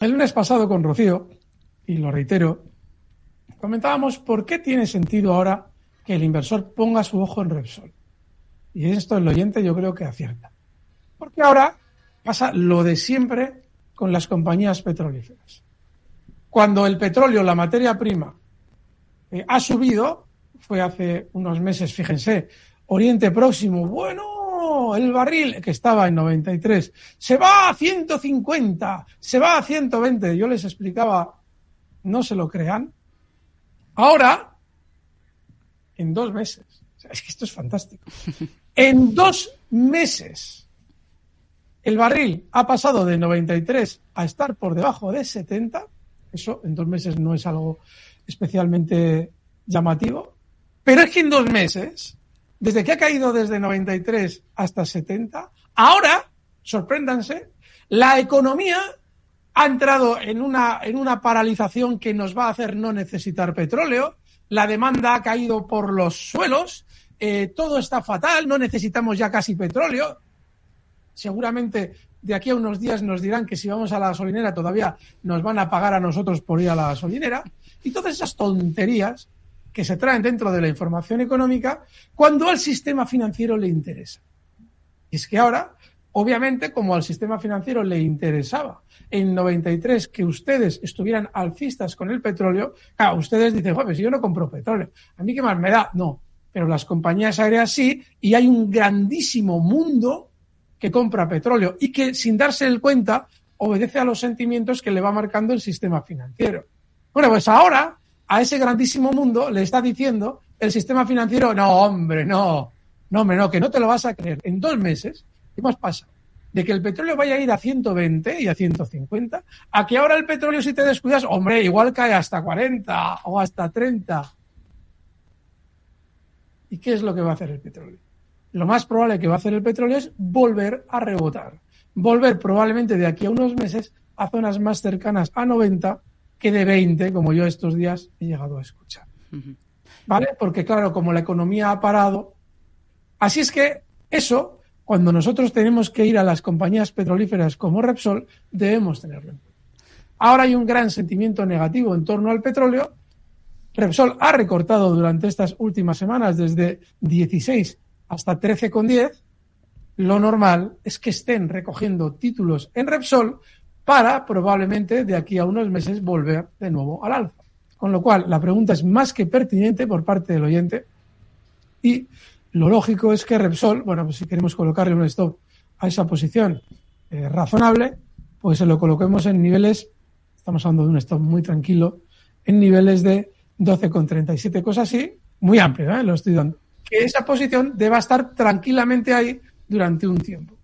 El lunes pasado con Rocío, y lo reitero, comentábamos por qué tiene sentido ahora que el inversor ponga su ojo en Repsol. Y esto el oyente yo creo que acierta. Porque ahora pasa lo de siempre con las compañías petrolíferas. Cuando el petróleo, la materia prima, eh, ha subido, fue hace unos meses, fíjense, Oriente Próximo, bueno, el barril que estaba en 93, se va a 150, se va a 120. Yo les explicaba, no se lo crean. Ahora, en dos meses, es que esto es fantástico. En dos meses, el barril ha pasado de 93 a estar por debajo de 70. Eso en dos meses no es algo especialmente llamativo. Pero es que en dos meses, desde que ha caído desde 93 hasta 70, ahora, sorpréndanse, la economía ha entrado en una, en una paralización que nos va a hacer no necesitar petróleo, la demanda ha caído por los suelos, eh, todo está fatal, no necesitamos ya casi petróleo. Seguramente de aquí a unos días nos dirán que si vamos a la gasolinera todavía nos van a pagar a nosotros por ir a la gasolinera. Y todas esas tonterías que se traen dentro de la información económica cuando al sistema financiero le interesa. Y es que ahora, obviamente, como al sistema financiero le interesaba en 93 que ustedes estuvieran alcistas con el petróleo, claro, ustedes dicen, joder, si yo no compro petróleo, ¿a mí qué más me da? No, pero las compañías aéreas sí, y hay un grandísimo mundo que compra petróleo y que sin darse el cuenta obedece a los sentimientos que le va marcando el sistema financiero. Bueno, pues ahora a ese grandísimo mundo le está diciendo el sistema financiero, no, hombre, no, no, hombre, no, que no te lo vas a creer. En dos meses, ¿qué más pasa? De que el petróleo vaya a ir a 120 y a 150, a que ahora el petróleo, si te descuidas, hombre, igual cae hasta 40 o hasta 30. ¿Y qué es lo que va a hacer el petróleo? Lo más probable que va a hacer el petróleo es volver a rebotar. Volver probablemente de aquí a unos meses a zonas más cercanas a 90 que de 20, como yo estos días he llegado a escuchar. ¿Vale? Porque claro, como la economía ha parado. Así es que eso, cuando nosotros tenemos que ir a las compañías petrolíferas como Repsol, debemos tenerlo en cuenta. Ahora hay un gran sentimiento negativo en torno al petróleo Repsol ha recortado durante estas últimas semanas desde 16 hasta 13,10. Lo normal es que estén recogiendo títulos en Repsol para probablemente de aquí a unos meses volver de nuevo al alza. Con lo cual, la pregunta es más que pertinente por parte del oyente y lo lógico es que Repsol, bueno, pues si queremos colocarle un stop a esa posición eh, razonable, pues se lo coloquemos en niveles, estamos hablando de un stop muy tranquilo, en niveles de 12,37, cosas así, muy amplio, ¿eh? lo estoy dando. Que esa posición deba estar tranquilamente ahí durante un tiempo.